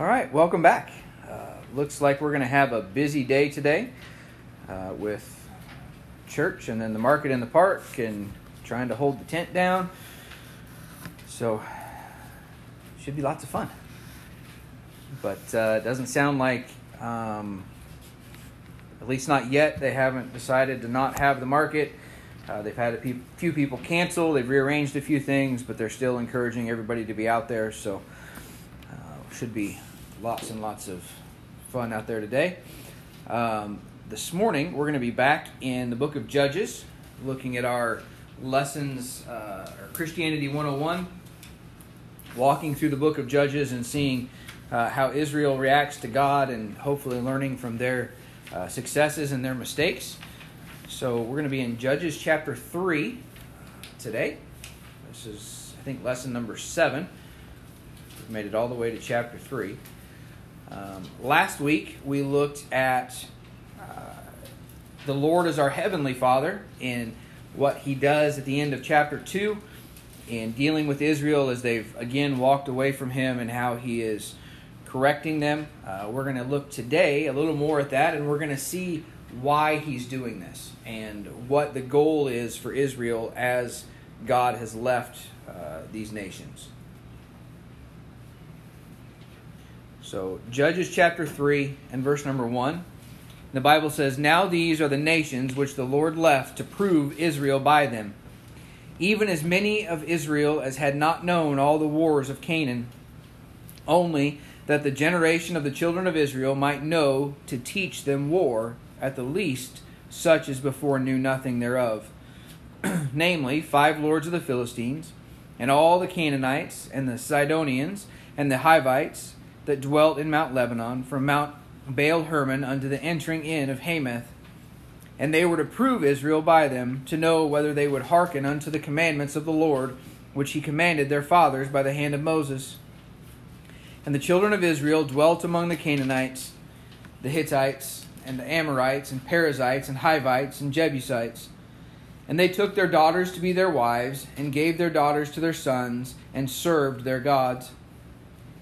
All right, welcome back. Uh, looks like we're going to have a busy day today uh, with church and then the market in the park and trying to hold the tent down. So, should be lots of fun. But uh, it doesn't sound like, um, at least not yet, they haven't decided to not have the market. Uh, they've had a few people cancel. They've rearranged a few things, but they're still encouraging everybody to be out there. So, uh, should be lots and lots of fun out there today. Um, this morning, we're going to be back in the book of Judges, looking at our lessons, uh, our Christianity 101, walking through the book of Judges and seeing uh, how Israel reacts to God and hopefully learning from their uh, successes and their mistakes. So, we're going to be in Judges chapter 3 today. This is, I think, lesson number 7. We've made it all the way to chapter 3. Um, last week, we looked at uh, the Lord as our Heavenly Father and what He does at the end of chapter 2 in dealing with Israel as they've again walked away from Him and how He is correcting them. Uh, we're going to look today a little more at that and we're going to see why He's doing this and what the goal is for Israel as God has left uh, these nations. So, Judges chapter 3 and verse number 1. The Bible says, Now these are the nations which the Lord left to prove Israel by them, even as many of Israel as had not known all the wars of Canaan, only that the generation of the children of Israel might know to teach them war, at the least such as before knew nothing thereof. Namely, five lords of the Philistines, and all the Canaanites, and the Sidonians, and the Hivites, that dwelt in Mount Lebanon, from Mount Baal Hermon unto the entering in of Hamath. And they were to prove Israel by them, to know whether they would hearken unto the commandments of the Lord, which he commanded their fathers by the hand of Moses. And the children of Israel dwelt among the Canaanites, the Hittites, and the Amorites, and Perizzites, and Hivites, and Jebusites. And they took their daughters to be their wives, and gave their daughters to their sons, and served their gods.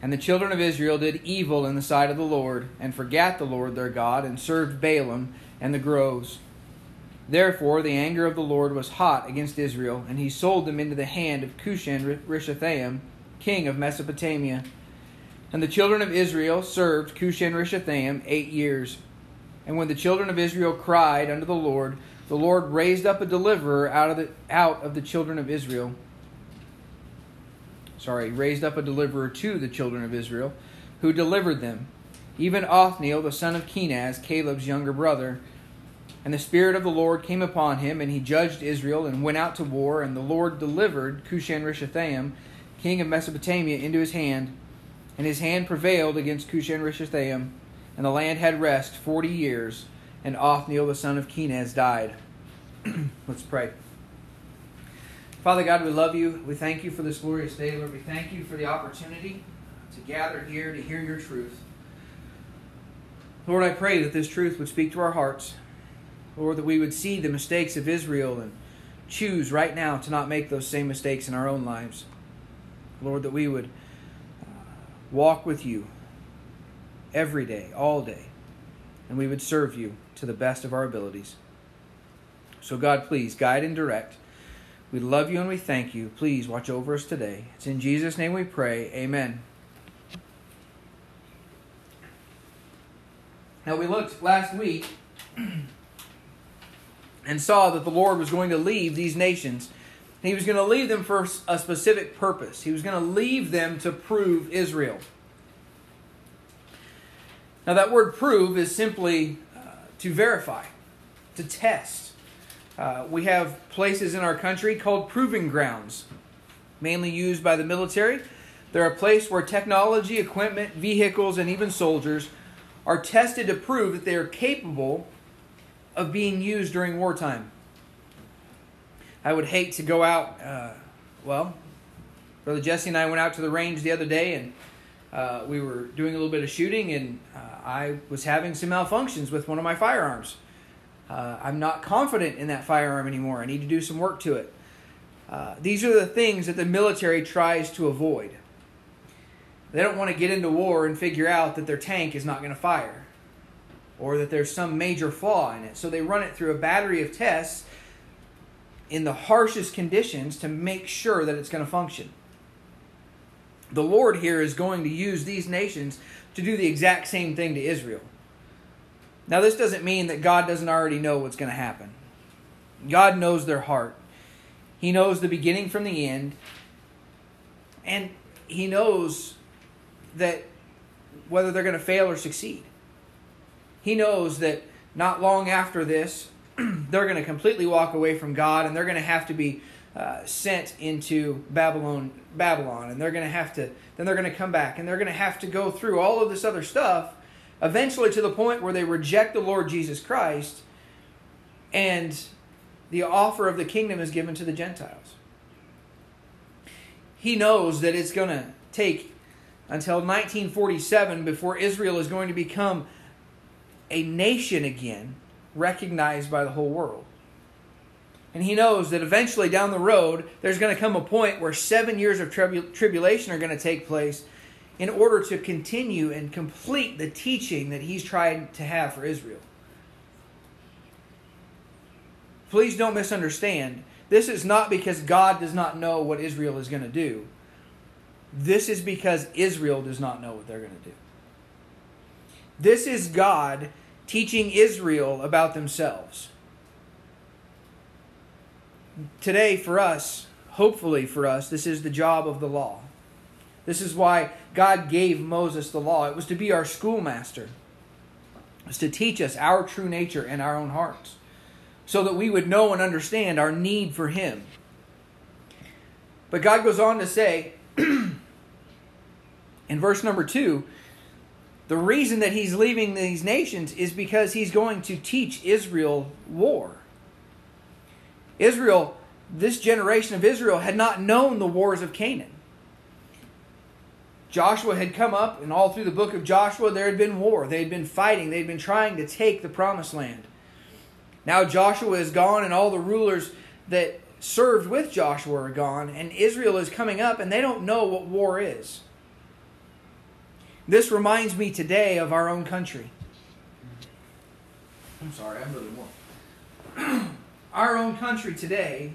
And the children of Israel did evil in the sight of the Lord, and forgat the Lord their God, and served Baalim and the groves. Therefore the anger of the Lord was hot against Israel, and he sold them into the hand of Cushan Rishathaim, king of Mesopotamia. And the children of Israel served Cushan Rishathaim eight years. And when the children of Israel cried unto the Lord, the Lord raised up a deliverer out of the, out of the children of Israel sorry, raised up a deliverer to the children of Israel, who delivered them, even Othniel the son of Kenaz, Caleb's younger brother. And the Spirit of the Lord came upon him, and he judged Israel, and went out to war, and the Lord delivered Cushan Rishathaim, king of Mesopotamia, into his hand. And his hand prevailed against Cushan Rishathaim, and the land had rest forty years, and Othniel the son of Kenaz died. Let's pray. Father God, we love you. We thank you for this glorious day, Lord. We thank you for the opportunity to gather here to hear your truth. Lord, I pray that this truth would speak to our hearts. Lord, that we would see the mistakes of Israel and choose right now to not make those same mistakes in our own lives. Lord, that we would uh, walk with you every day, all day, and we would serve you to the best of our abilities. So, God, please guide and direct. We love you and we thank you. Please watch over us today. It's in Jesus' name we pray. Amen. Now, we looked last week and saw that the Lord was going to leave these nations. He was going to leave them for a specific purpose. He was going to leave them to prove Israel. Now, that word prove is simply uh, to verify, to test. Uh, we have places in our country called proving grounds, mainly used by the military. They're a place where technology, equipment, vehicles, and even soldiers are tested to prove that they are capable of being used during wartime. I would hate to go out, uh, well, Brother Jesse and I went out to the range the other day and uh, we were doing a little bit of shooting, and uh, I was having some malfunctions with one of my firearms. Uh, I'm not confident in that firearm anymore. I need to do some work to it. Uh, these are the things that the military tries to avoid. They don't want to get into war and figure out that their tank is not going to fire or that there's some major flaw in it. So they run it through a battery of tests in the harshest conditions to make sure that it's going to function. The Lord here is going to use these nations to do the exact same thing to Israel. Now, this doesn't mean that God doesn't already know what's going to happen. God knows their heart. He knows the beginning from the end. And He knows that whether they're going to fail or succeed. He knows that not long after this, they're going to completely walk away from God and they're going to have to be uh, sent into Babylon, Babylon, and they're going to have to. Then they're going to come back, and they're going to have to go through all of this other stuff, eventually to the point where they reject the Lord Jesus Christ, and the offer of the kingdom is given to the Gentiles. He knows that it's going to take until 1947 before Israel is going to become a nation again, recognized by the whole world. And he knows that eventually down the road, there's going to come a point where seven years of tribu- tribulation are going to take place in order to continue and complete the teaching that he's tried to have for Israel. Please don't misunderstand. This is not because God does not know what Israel is going to do. This is because Israel does not know what they're going to do. This is God teaching Israel about themselves today for us, hopefully for us, this is the job of the law. This is why God gave Moses the law. It was to be our schoolmaster. It was to teach us our true nature and our own hearts. So that we would know and understand our need for Him. But God goes on to say in verse number two, the reason that He's leaving these nations is because He's going to teach Israel war. Israel, this generation of Israel, had not known the wars of Canaan. Joshua had come up, and all through the book of Joshua, there had been war. They had been fighting, they had been trying to take the promised land. Now Joshua is gone, and all the rulers that served with Joshua are gone, and Israel is coming up, and they don't know what war is. This reminds me today of our own country. I'm sorry, I'm really warm. our own country today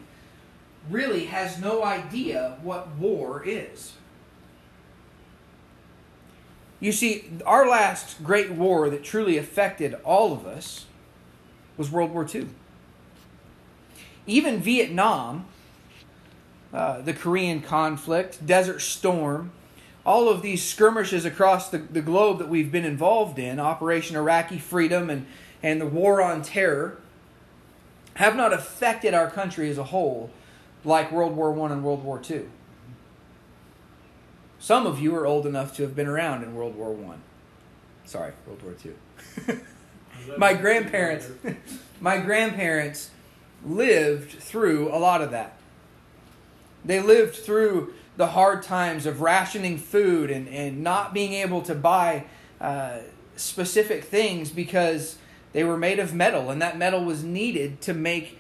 really has no idea what war is. You see, our last great war that truly affected all of us was World War II. Even Vietnam, uh, the Korean conflict, Desert Storm, all of these skirmishes across the, the globe that we've been involved in, Operation Iraqi Freedom and, and the War on Terror, have not affected our country as a whole like World War I and World War II. Some of you are old enough to have been around in World War I. Sorry, World War II. my grandparents my grandparents lived through a lot of that. They lived through the hard times of rationing food and, and not being able to buy uh, specific things because they were made of metal, and that metal was needed to make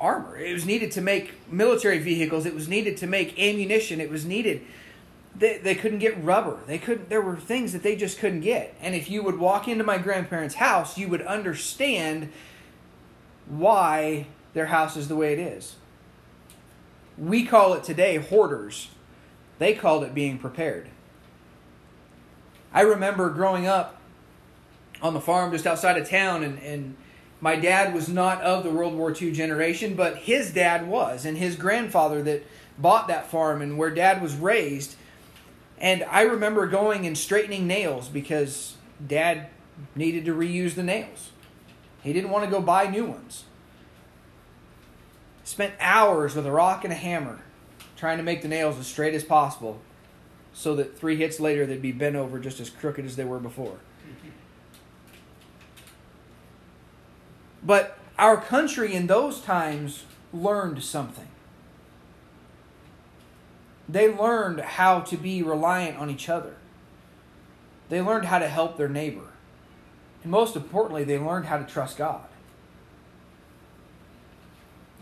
armor. It was needed to make military vehicles. It was needed to make ammunition. It was needed. They, they couldn't get rubber. They couldn't. There were things that they just couldn't get. And if you would walk into my grandparents' house, you would understand why their house is the way it is. We call it today hoarders. They called it being prepared. I remember growing up on the farm just outside of town, and, and my dad was not of the World War II generation, but his dad was, and his grandfather that bought that farm and where dad was raised. And I remember going and straightening nails because dad needed to reuse the nails. He didn't want to go buy new ones. Spent hours with a rock and a hammer trying to make the nails as straight as possible so that three hits later they'd be bent over just as crooked as they were before. But our country in those times learned something. They learned how to be reliant on each other. They learned how to help their neighbor. And most importantly, they learned how to trust God.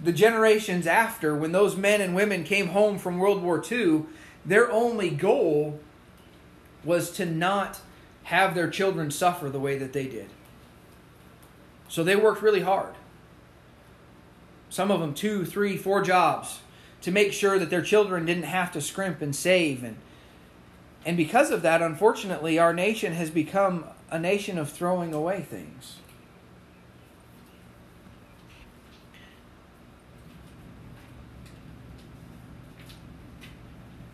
The generations after, when those men and women came home from World War II, their only goal was to not have their children suffer the way that they did. So they worked really hard. Some of them two, three, four jobs to make sure that their children didn't have to scrimp and save and and because of that, unfortunately, our nation has become a nation of throwing away things.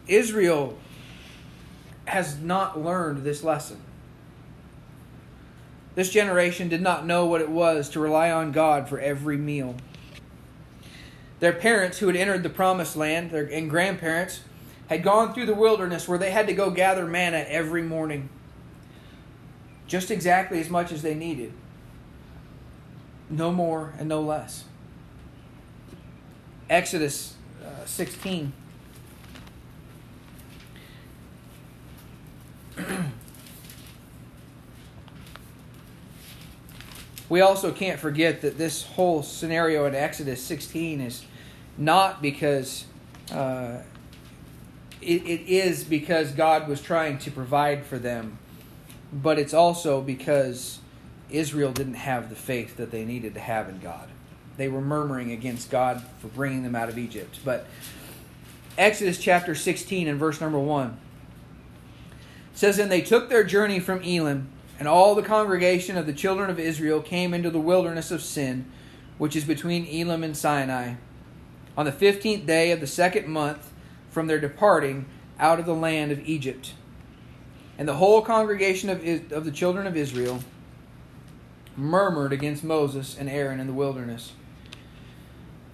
Israel has not learned this lesson. This generation did not know what it was to rely on God for every meal. Their parents, who had entered the promised land, their, and grandparents, had gone through the wilderness where they had to go gather manna every morning, just exactly as much as they needed. No more and no less. Exodus uh, 16. We also can't forget that this whole scenario in Exodus 16 is not because uh, it, it is because God was trying to provide for them, but it's also because Israel didn't have the faith that they needed to have in God. They were murmuring against God for bringing them out of Egypt. But Exodus chapter 16 and verse number 1 says, And they took their journey from Elim, and all the congregation of the children of Israel came into the wilderness of Sin, which is between Elim and Sinai, on the fifteenth day of the second month from their departing out of the land of Egypt. And the whole congregation of, of the children of Israel murmured against Moses and Aaron in the wilderness.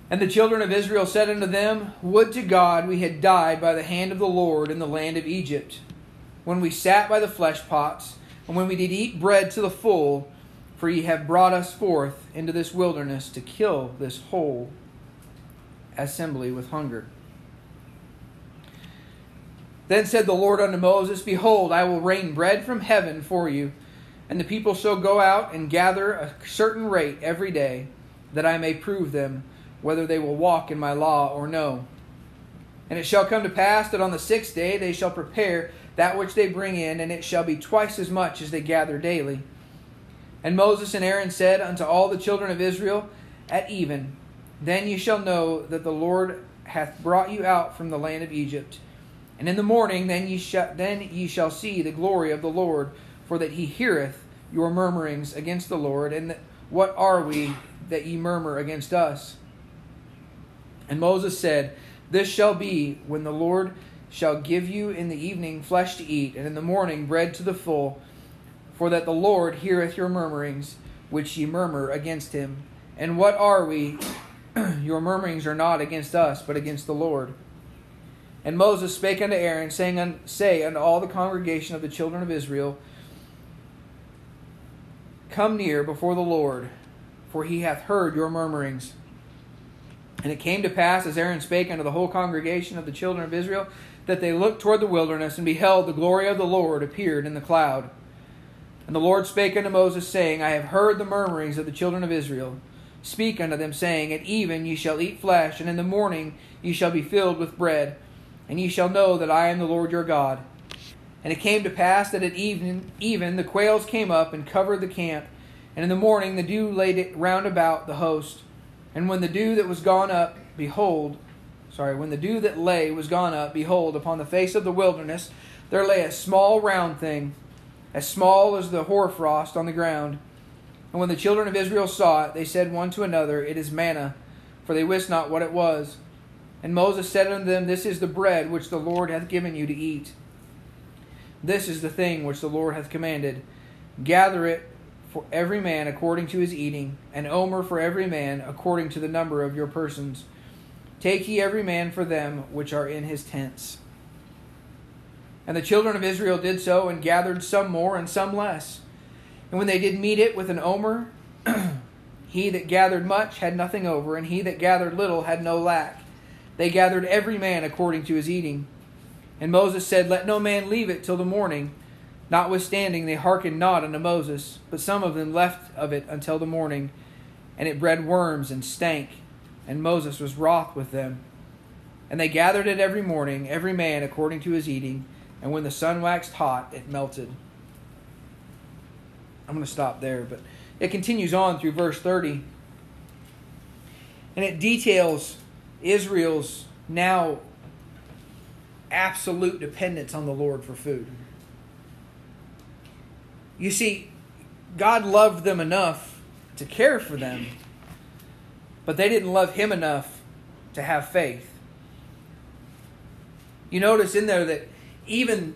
And the children of Israel said unto them, Would to God we had died by the hand of the Lord in the land of Egypt, when we sat by the flesh pots, and when we did eat bread to the full, for ye have brought us forth into this wilderness to kill this whole assembly with hunger. Then said the Lord unto Moses, Behold, I will rain bread from heaven for you, and the people shall go out and gather a certain rate every day, that I may prove them whether they will walk in my law or no. And it shall come to pass that on the sixth day they shall prepare that which they bring in, and it shall be twice as much as they gather daily. And Moses and Aaron said unto all the children of Israel, At even, then ye shall know that the Lord hath brought you out from the land of Egypt and in the morning then ye shall then ye shall see the glory of the Lord, for that he heareth your murmurings against the Lord. And what are we that ye murmur against us? And Moses said, This shall be when the Lord shall give you in the evening flesh to eat, and in the morning bread to the full, for that the Lord heareth your murmurings, which ye murmur against him. And what are we? your murmurings are not against us, but against the Lord. And Moses spake unto Aaron, saying, Say unto all the congregation of the children of Israel, Come near before the Lord, for he hath heard your murmurings. And it came to pass, as Aaron spake unto the whole congregation of the children of Israel, that they looked toward the wilderness, and beheld the glory of the Lord appeared in the cloud. And the Lord spake unto Moses, saying, I have heard the murmurings of the children of Israel. Speak unto them, saying, At even ye shall eat flesh, and in the morning ye shall be filled with bread and ye shall know that I am the Lord your God. And it came to pass that at even, even the quails came up and covered the camp, and in the morning the dew laid it round about the host. And when the dew that was gone up, behold, sorry, when the dew that lay was gone up, behold, upon the face of the wilderness there lay a small round thing, as small as the hoarfrost on the ground. And when the children of Israel saw it, they said one to another, It is manna, for they wist not what it was. And Moses said unto them, This is the bread which the Lord hath given you to eat. This is the thing which the Lord hath commanded. Gather it for every man according to his eating, an omer for every man according to the number of your persons. Take ye every man for them which are in his tents. And the children of Israel did so, and gathered some more and some less. And when they did meet it with an omer, he that gathered much had nothing over, and he that gathered little had no lack. They gathered every man according to his eating. And Moses said, Let no man leave it till the morning. Notwithstanding, they hearkened not unto Moses, but some of them left of it until the morning. And it bred worms and stank, and Moses was wroth with them. And they gathered it every morning, every man according to his eating. And when the sun waxed hot, it melted. I'm going to stop there, but it continues on through verse 30. And it details Israel's now absolute dependence on the Lord for food. You see, God loved them enough to care for them, but they didn't love Him enough to have faith. You notice in there that even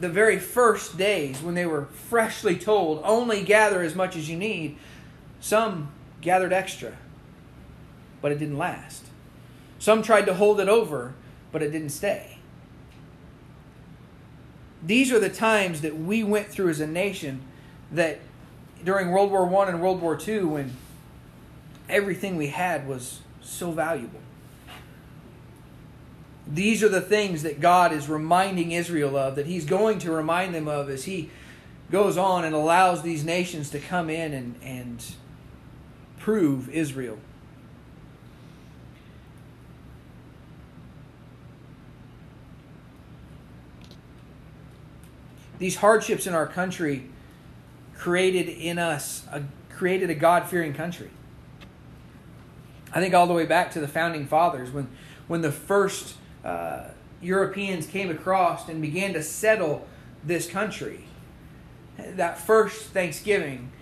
the very first days when they were freshly told, only gather as much as you need, some gathered extra, but it didn't last. Some tried to hold it over, but it didn't stay. These are the times that we went through as a nation that during World War I and World War II when everything we had was so valuable. These are the things that God is reminding Israel of, that He's going to remind them of as He goes on and allows these nations to come in and, and prove Israel. These hardships in our country created in us a, created a God-fearing country. I think all the way back to the founding fathers when when the first uh, Europeans came across and began to settle this country. That first Thanksgiving,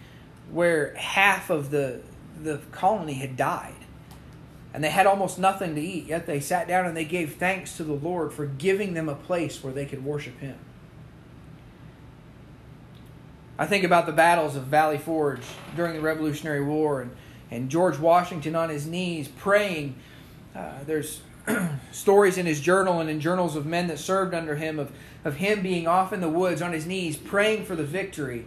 where half of the the colony had died, and they had almost nothing to eat, yet they sat down and they gave thanks to the Lord for giving them a place where they could worship Him. I think about the battles of Valley Forge during the Revolutionary War and, and George Washington on his knees praying. Uh, there's stories in his journal and in journals of men that served under him of, of him being off in the woods on his knees praying for the victory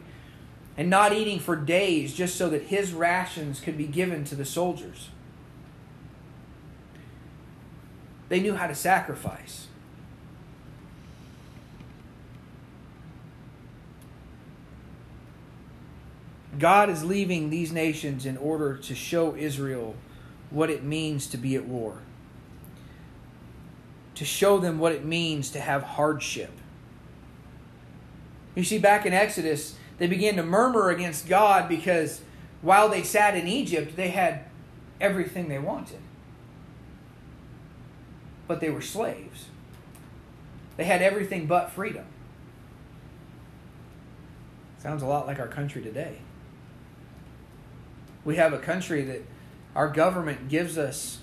and not eating for days just so that his rations could be given to the soldiers. They knew how to sacrifice. God is leaving these nations in order to show Israel what it means to be at war to show them what it means to have hardship. You see, back in Exodus, they began to murmur against God because while they sat in Egypt, they had everything they wanted. But they were slaves. They had everything but freedom. Sounds a lot like our country today. We have a country that our government gives us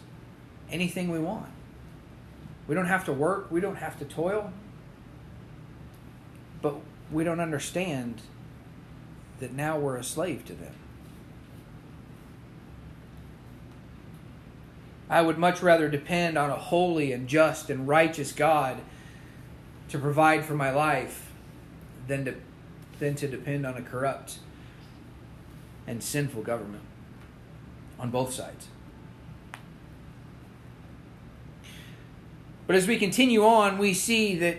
anything we want. We don't have to work, we don't have to toil. But we don't understand that now we're a slave to them. I would much rather depend on a holy and just and righteous God to provide for my life than to, than to depend on a corrupt and sinful government on both sides. But as we continue on, we see that,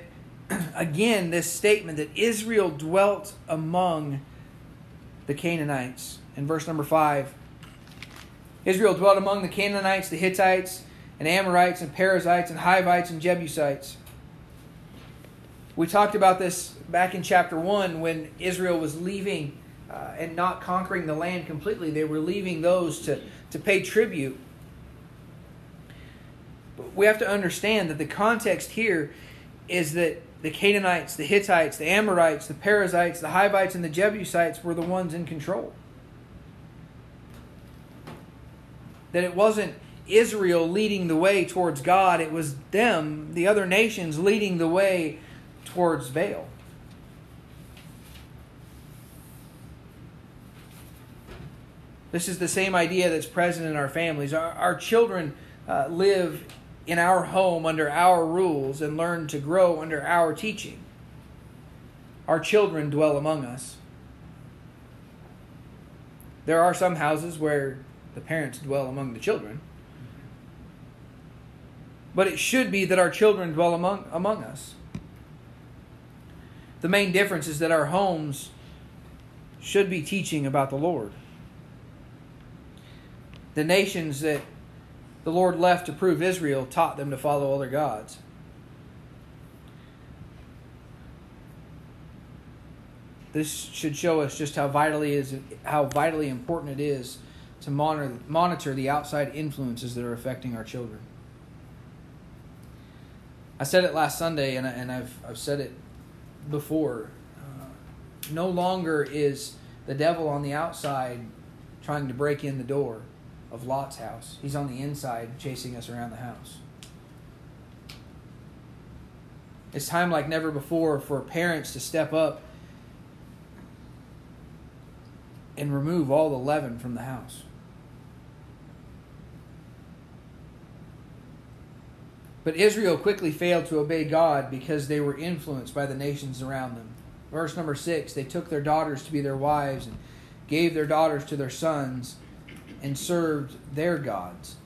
again, this statement that Israel dwelt among the Canaanites. In verse number 5, Israel dwelt among the Canaanites, the Hittites, and Amorites, and Perizzites, and Hivites, and Jebusites. We talked about this back in chapter 1 when Israel was leaving uh, and not conquering the land completely. They were leaving those to, to pay tribute But we have to understand that the context here is that the Canaanites, the Hittites, the Amorites, the Perizzites, the Hivites, and the Jebusites were the ones in control. That it wasn't Israel leading the way towards God, it was them, the other nations, leading the way towards Baal. This is the same idea that's present in our families. Our, our children uh, live in our home under our rules and learn to grow under our teaching. Our children dwell among us. There are some houses where the parents dwell among the children. But it should be that our children dwell among, among us. The main difference is that our homes should be teaching about the Lord. The nations that the Lord left to prove Israel taught them to follow other gods. This should show us just how vitally is how vitally important it is to monitor monitor the outside influences that are affecting our children. I said it last Sunday, and, I, and I've I've said it before. Uh, no longer is the devil on the outside trying to break in the door of Lot's house. He's on the inside chasing us around the house. It's time like never before for parents to step up and remove all the leaven from the house. But Israel quickly failed to obey God because they were influenced by the nations around them. Verse number six they took their daughters to be their wives and gave their daughters to their sons and served their gods.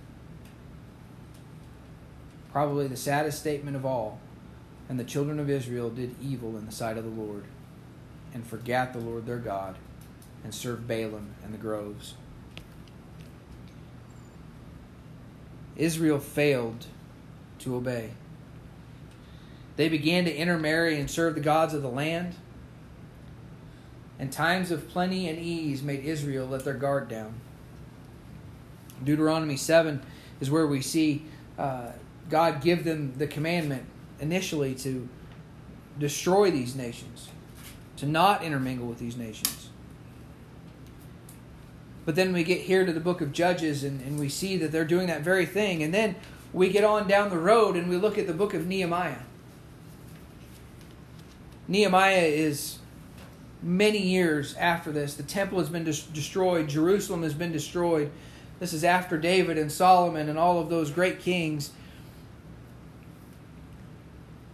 Probably the saddest statement of all. And the children of Israel did evil in the sight of the Lord and forgot the Lord their God and served Baalim and the groves. Israel failed to obey. They began to intermarry and serve the gods of the land. And times of plenty and ease made Israel let their guard down. Deuteronomy 7 is where we see uh, God give them the commandment initially to destroy these nations, to not intermingle with these nations. But then we get here to the book of Judges and, and we see that they're doing that very thing. And then we get on down the road and we look at the book of Nehemiah. Nehemiah is many years after this. The temple has been des- destroyed, Jerusalem has been destroyed. This is after David and Solomon and all of those great kings.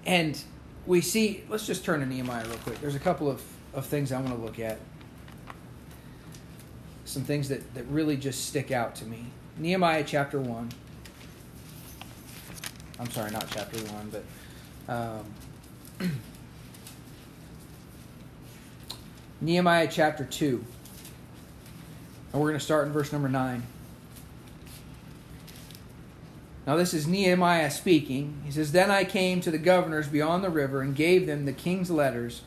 And we see, let's just turn to Nehemiah real quick. There's a couple of, of things I want to look at. Some things that, that really just stick out to me. Nehemiah chapter 1. I'm sorry, not chapter 1, but um, Nehemiah chapter 2. And we're going to start in verse number 9. Now, this is Nehemiah speaking. He says, Then I came to the governors beyond the river and gave them the king's letters.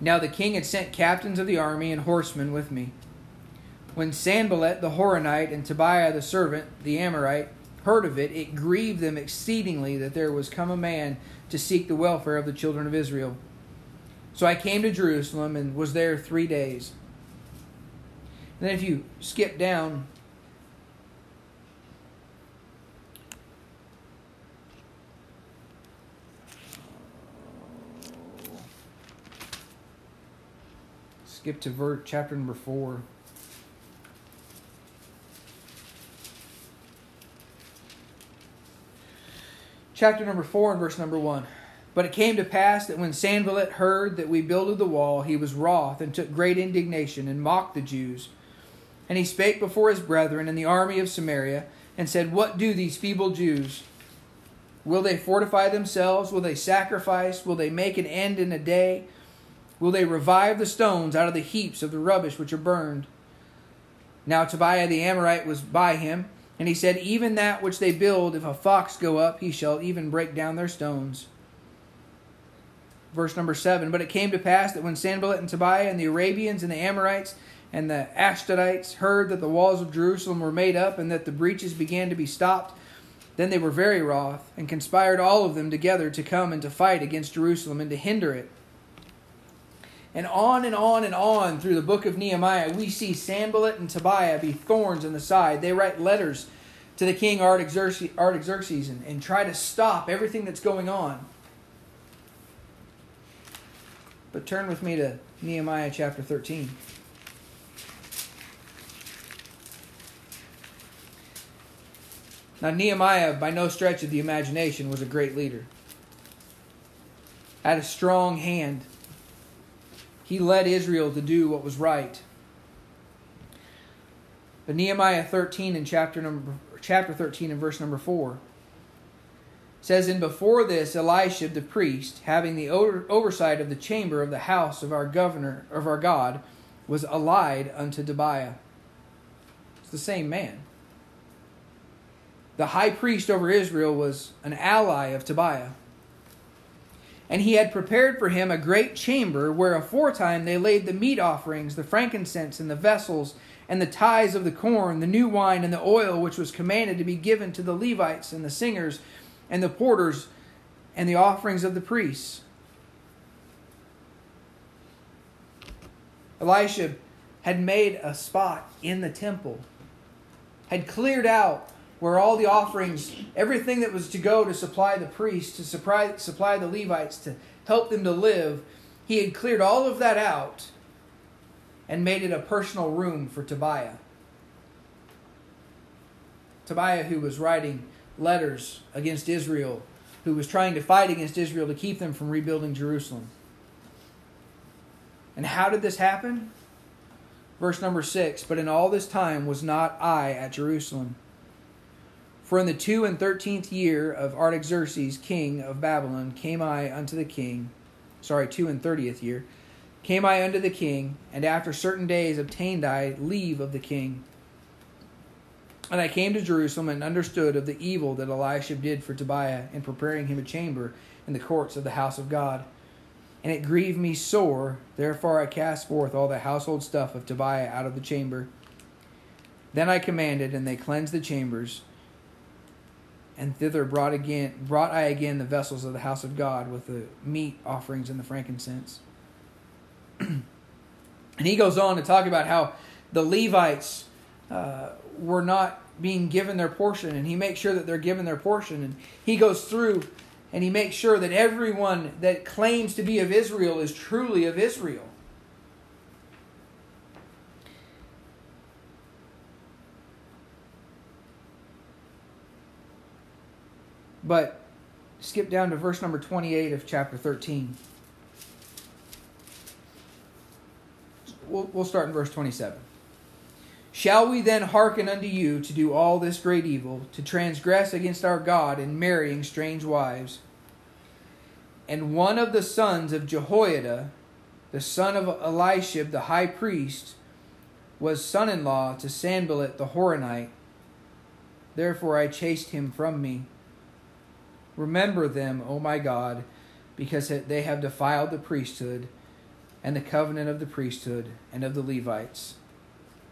Now the king had sent captains of the army and horsemen with me. When Sanballat the Horonite and Tobiah the servant, the Ammonite, heard of it, it grieved them exceedingly that there was come a man to seek the welfare of the children of Israel. So I came to Jerusalem and was there three days. And then if you skip down skip to ver- chapter number 4 chapter number 4 and verse number 1. But it came to pass that when Sanballat heard that we builded the wall, he was wroth and took great indignation and mocked the Jews. And he spake before his brethren in the army of Samaria and said, What do these feeble Jews? Will they fortify themselves? Will they sacrifice? Will they make an end in a day? Will they revive the stones out of the heaps of the rubbish which are burned? Now Tobiah the Ammonite was by him and he said, Even that which they build, if a fox go up, he shall even break down their stones. Verse number 7 But it came to pass that when Sanballat and Tobiah and the Arabians and the Ammonites and the Ashdodites heard that the walls of Jerusalem were made up and that the breaches began to be stopped, then they were very wroth and conspired all of them together to come and to fight against Jerusalem and to hinder it. And on and on and on through the book of Nehemiah, we see Sanballat and Tobiah be thorns in the side. They write letters to the king Artaxerxes, and, and try to stop everything that's going on. But turn with me to Nehemiah chapter 13. Now, Nehemiah, by no stretch of the imagination, was a great leader. Had a strong hand he led Israel to do what was right. But Nehemiah 13 in chapter number chapter 13 and verse number 4 says and before this Eliashib the priest having the oversight of the chamber of the house of our governor of our God was allied unto Tobiah. It's the same man. the high priest over Israel, was an ally of Tobiah. And he had prepared for him a great chamber where aforetime they laid the meat offerings, the frankincense, and the vessels, and the tithes of the corn, the new wine, and the oil, which was commanded to be given to the Levites and the singers and the porters, and the offerings of the priests. Eliashib had made a spot in the temple, had cleared out where all the offerings, everything that was to go to supply the priests, to supply, supply the Levites, to help them to live, he had cleared all of that out and made it a personal room for Tobiah. Tobiah, who was writing letters against Israel, who was trying to fight against Israel to keep them from rebuilding Jerusalem. And how did this happen? Verse number six But in all this time was not I at Jerusalem. For in the two and thirteenth year of Artaxerxes, king of Babylon, came I unto the king, sorry, two and thirtieth year, came I unto the king, and after certain days obtained I leave of the king. And I came to Jerusalem and understood of the evil that Eliashib did for Tobiah in preparing him a chamber in the courts of the house of God. And it grieved me sore, therefore I cast forth all the household stuff of Tobiah out of the chamber. Then I commanded, and they cleansed the chambers and thither brought again brought I again the vessels of the house of God with the meat offerings and the frankincense. and he goes on to talk about how the Levites uh, were not being given their portion, and he makes sure that they're given their portion. And he goes through and he makes sure that everyone that claims to be of Israel is truly of Israel. But skip down to verse number 28 of chapter 13. We'll, we'll start in verse 27. Shall we then hearken unto you to do all this great evil, to transgress against our God in marrying strange wives? And one of the sons of Jehoiada, the son of Eliashib the high priest, was son in law to Sanballat the Horonite. Therefore I chased him from me. Remember them, O my God, because they have defiled the priesthood and the covenant of the priesthood and of the Levites.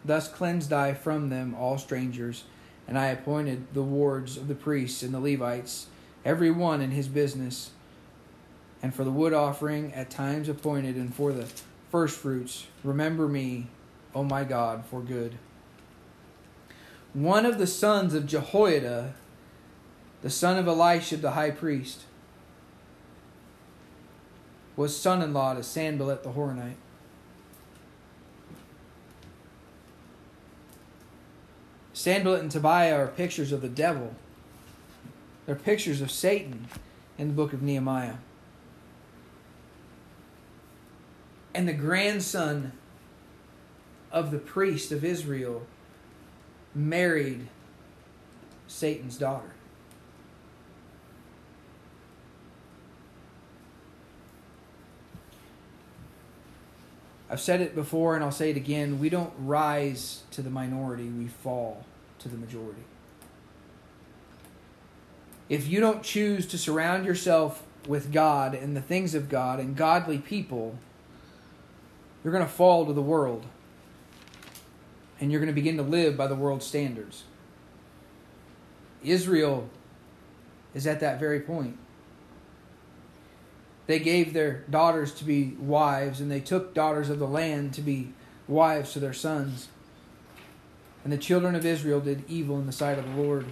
Thus cleansed I from them all strangers, and I appointed the wards of the priests and the Levites, every one in his business, and for the wood offering at times appointed, and for the firstfruits. Remember me, O my God, for good. One of the sons of Jehoiada the son of Eliashib the high priest, was son in law to Sanballat the Horonite. Sanballat and Tobiah are pictures of the devil. They're pictures of Satan in the book of Nehemiah. And the grandson of the priest of Israel married Satan's daughter. I've said it before and I'll say it again. We don't rise to the minority, we fall to the majority. If you don't choose to surround yourself with God and the things of God and godly people, you're going to fall to the world. And you're going to begin to live by the world's standards. Israel is at that very point. They gave their daughters to be wives, and they took daughters of the land to be wives to their sons. And the children of Israel did evil in the sight of the Lord.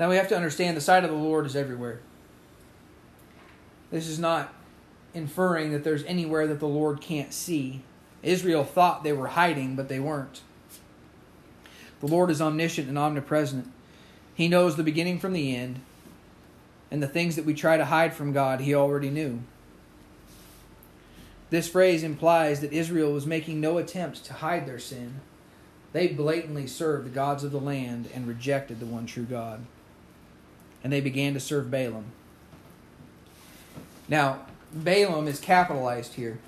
Now we have to understand the sight of the Lord is everywhere. This is not inferring that there's anywhere that the Lord can't see. Israel thought they were hiding, but they weren't. The Lord is omniscient and omnipresent. He knows the beginning from the end and the things that we try to hide from God, he already knew. This phrase implies that Israel was making no attempt to hide their sin. They blatantly served the gods of the land and rejected the one true God. And they began to serve Baalim. Now, Baalim is capitalized here,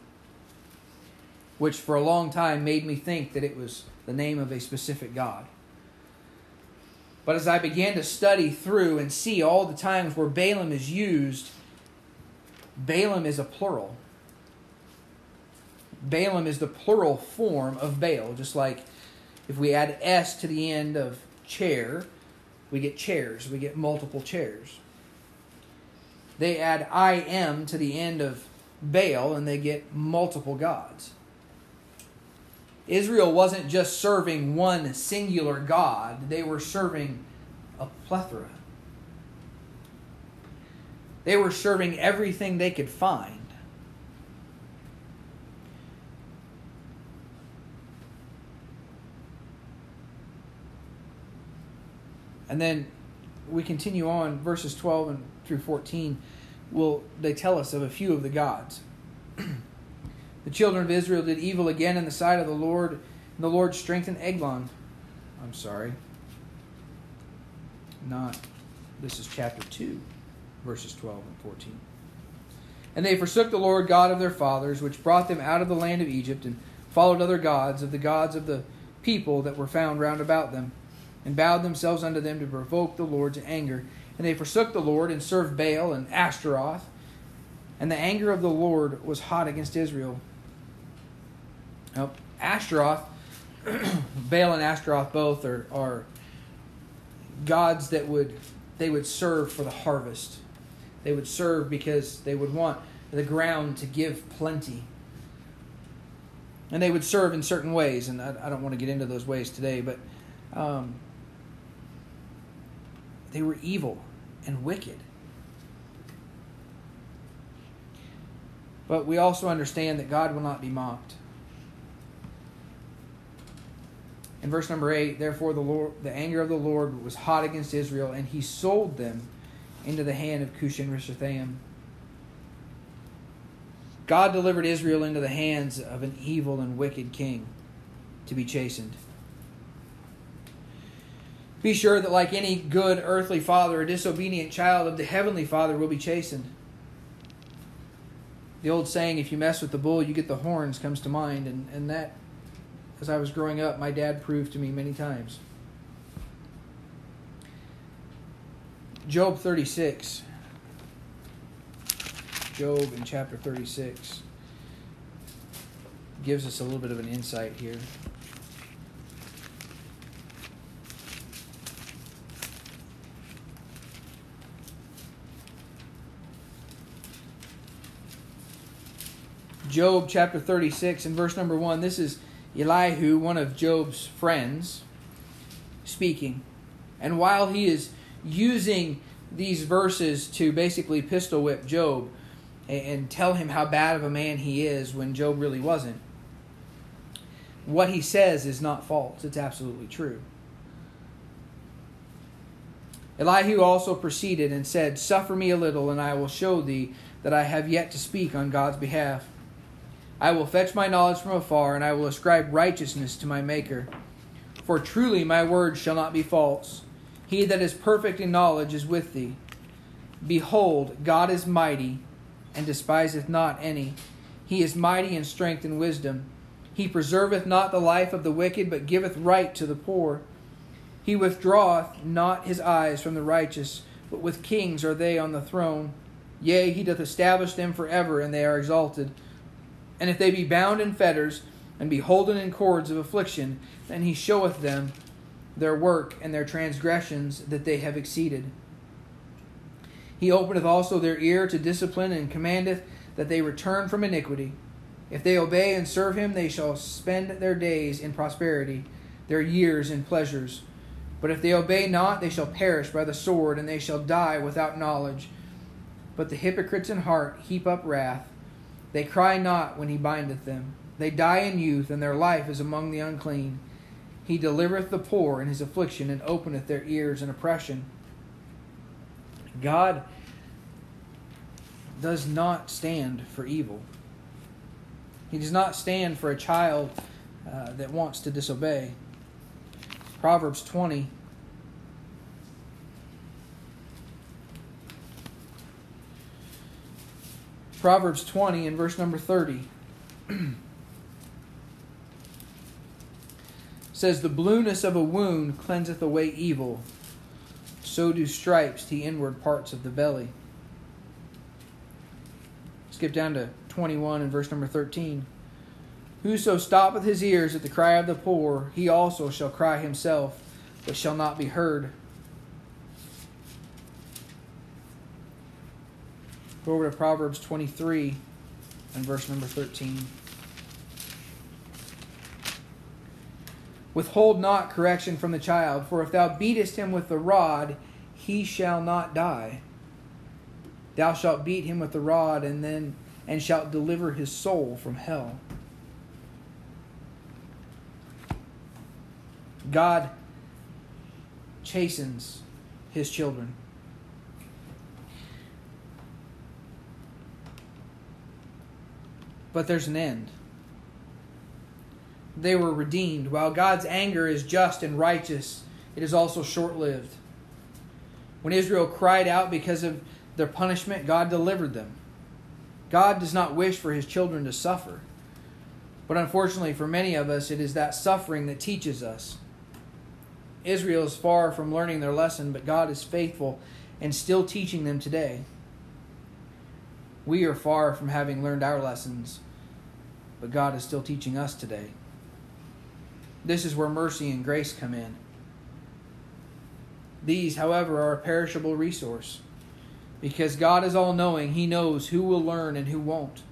which for a long time made me think that it was the name of a specific God. But as I began to study through and see all the times where Baalim is used, Baalim is a plural. Baalim is the plural form of Baal, just like if we add S to the end of chair, we get chairs, we get multiple chairs. They add I am to the end of Baal and they get multiple gods. Israel wasn't just serving one singular God, they were serving a plethora. They were serving everything they could find. And then we continue on, verses 12 and through 14. Will they tell us of a few of the gods? The children of Israel did evil again in the sight of the Lord, and the Lord strengthened Eglon. I'm sorry. Not. This is chapter 2, verses 12 and 14. And they forsook the Lord God of their fathers, which brought them out of the land of Egypt, and followed other gods, of the gods of the people that were found round about them, and bowed themselves unto them to provoke the Lord to anger. And they forsook the Lord, and served Baal and Ashtaroth. And the anger of the Lord was hot against Israel, now, Ashtaroth, Baal and Ashtaroth both are, are gods that would they would serve for the harvest. They would serve because they would want the ground to give plenty. And they would serve in certain ways, and I, I don't want to get into those ways today, but um, they were evil and wicked. But we also understand that God will not be mocked. In verse number 8, therefore the Lord the anger of the Lord was hot against Israel, and he sold them into the hand of Cushan Rishathaim. God delivered Israel into the hands of an evil and wicked king to be chastened. Be sure that, like any good earthly father, a disobedient child of the heavenly Father will be chastened. The old saying, if you mess with the bull, you get the horns, comes to mind, and, and that as I was growing up, my dad proved to me many times. Job 36. Job in chapter 36 gives us a little bit of an insight here. Job chapter 36 and verse number 1. This is Elihu, one of Job's friends, speaking. And while he is using these verses to basically pistol whip Job and tell him how bad of a man he is when Job really wasn't, what he says is not false. It's absolutely true. Elihu also proceeded and said, Suffer me a little, and I will show thee that I have yet to speak on God's behalf. I will fetch my knowledge from afar, and I will ascribe righteousness to my Maker. For truly my words shall not be false. He that is perfect in knowledge is with thee. Behold, God is mighty, and despiseth not any. He is mighty in strength and wisdom. He preserveth not the life of the wicked, but giveth right to the poor. He withdraweth not his eyes from the righteous, but with kings are they on the throne. Yea, he doth establish them for ever, and they are exalted. And if they be bound in fetters, and be holden in cords of affliction, then he showeth them their work and their transgressions that they have exceeded. He openeth also their ear to discipline, and commandeth that they return from iniquity. If they obey and serve him, they shall spend their days in prosperity, their years in pleasures. But if they obey not, they shall perish by the sword, and they shall die without knowledge. But the hypocrites in heart heap up wrath they cry not when he bindeth them. They die in youth, and their life is among the unclean. He delivereth the poor in his affliction, and openeth their ears in oppression. God does not stand for evil. He does not stand for a child uh, that wants to disobey. Proverbs 20 Proverbs 20 and verse number 30. says, The blueness of a wound cleanseth away evil, so do stripes the inward parts of the belly. Skip down to 21 and verse number 13. Whoso stoppeth his ears at the cry of the poor, he also shall cry himself, but shall not be heard. Go over to Proverbs 23 and verse number 13. Withhold not correction from the child, for if thou beatest him with the rod, he shall not die. Thou shalt beat him with the rod, and then and shalt deliver his soul from hell. God chastens his children. But there's an end. They were redeemed. While God's anger is just and righteous, it is also short lived. When Israel cried out because of their punishment, God delivered them. God does not wish for his children to suffer. But unfortunately, for many of us, it is that suffering that teaches us. Israel is far from learning their lesson, but God is faithful and still teaching them today. We are far from having learned our lessons, but God is still teaching us today. This is where mercy and grace come in. These, however, are a perishable resource. Because God is all knowing, He knows who will learn and who won't.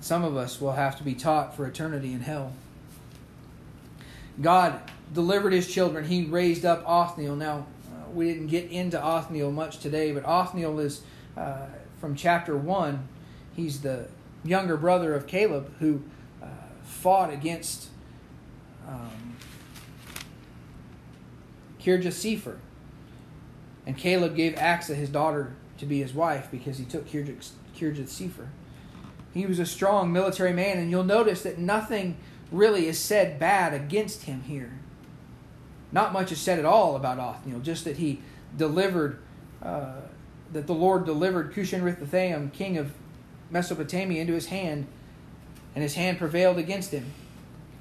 Some of us will have to be taught for eternity in hell. God delivered His children. He raised up Othniel. Now, uh, we didn't get into Othniel much today, but Othniel is uh, from chapter 1. He's the younger brother of Caleb who uh, fought against um, Kirjath and Caleb gave Achsah his daughter to be his wife because he took Kirjath Sepher. He was a strong military man, and you'll notice that nothing really is said bad against him here. Not much is said at all about Othniel, just that he delivered, uh, that the Lord delivered Cushan-Rishathaim, king of Mesopotamia, into his hand, and his hand prevailed against him.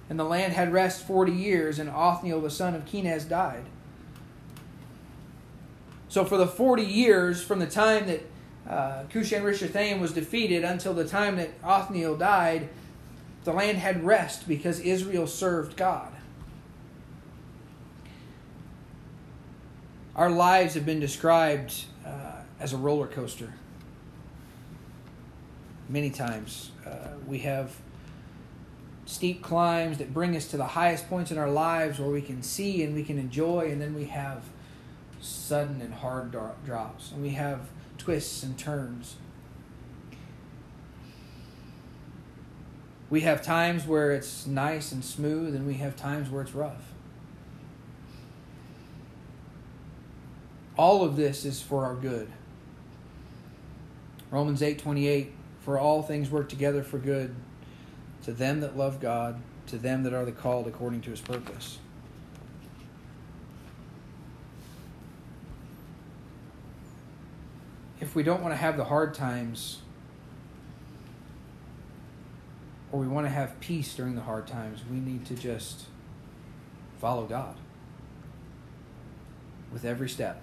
And the land had rest forty years, and Othniel the son of Kenaz died. So for the 40 years from the time that uh, Cushan-Rishathaim was defeated until the time that Othniel died, the land had rest because Israel served God. Our lives have been described as a roller coaster. Many times uh, we have steep climbs that bring us to the highest points in our lives where we can see and we can enjoy, and then we have sudden and hard drops, and we have twists and turns. We have times where it's nice and smooth, and we have times where it's rough. All of this is for our good. Romans 8:28 For all things work together for good to them that love God, to them that are the called according to his purpose. if we don't want to have the hard times or we want to have peace during the hard times, we need to just follow God with every step.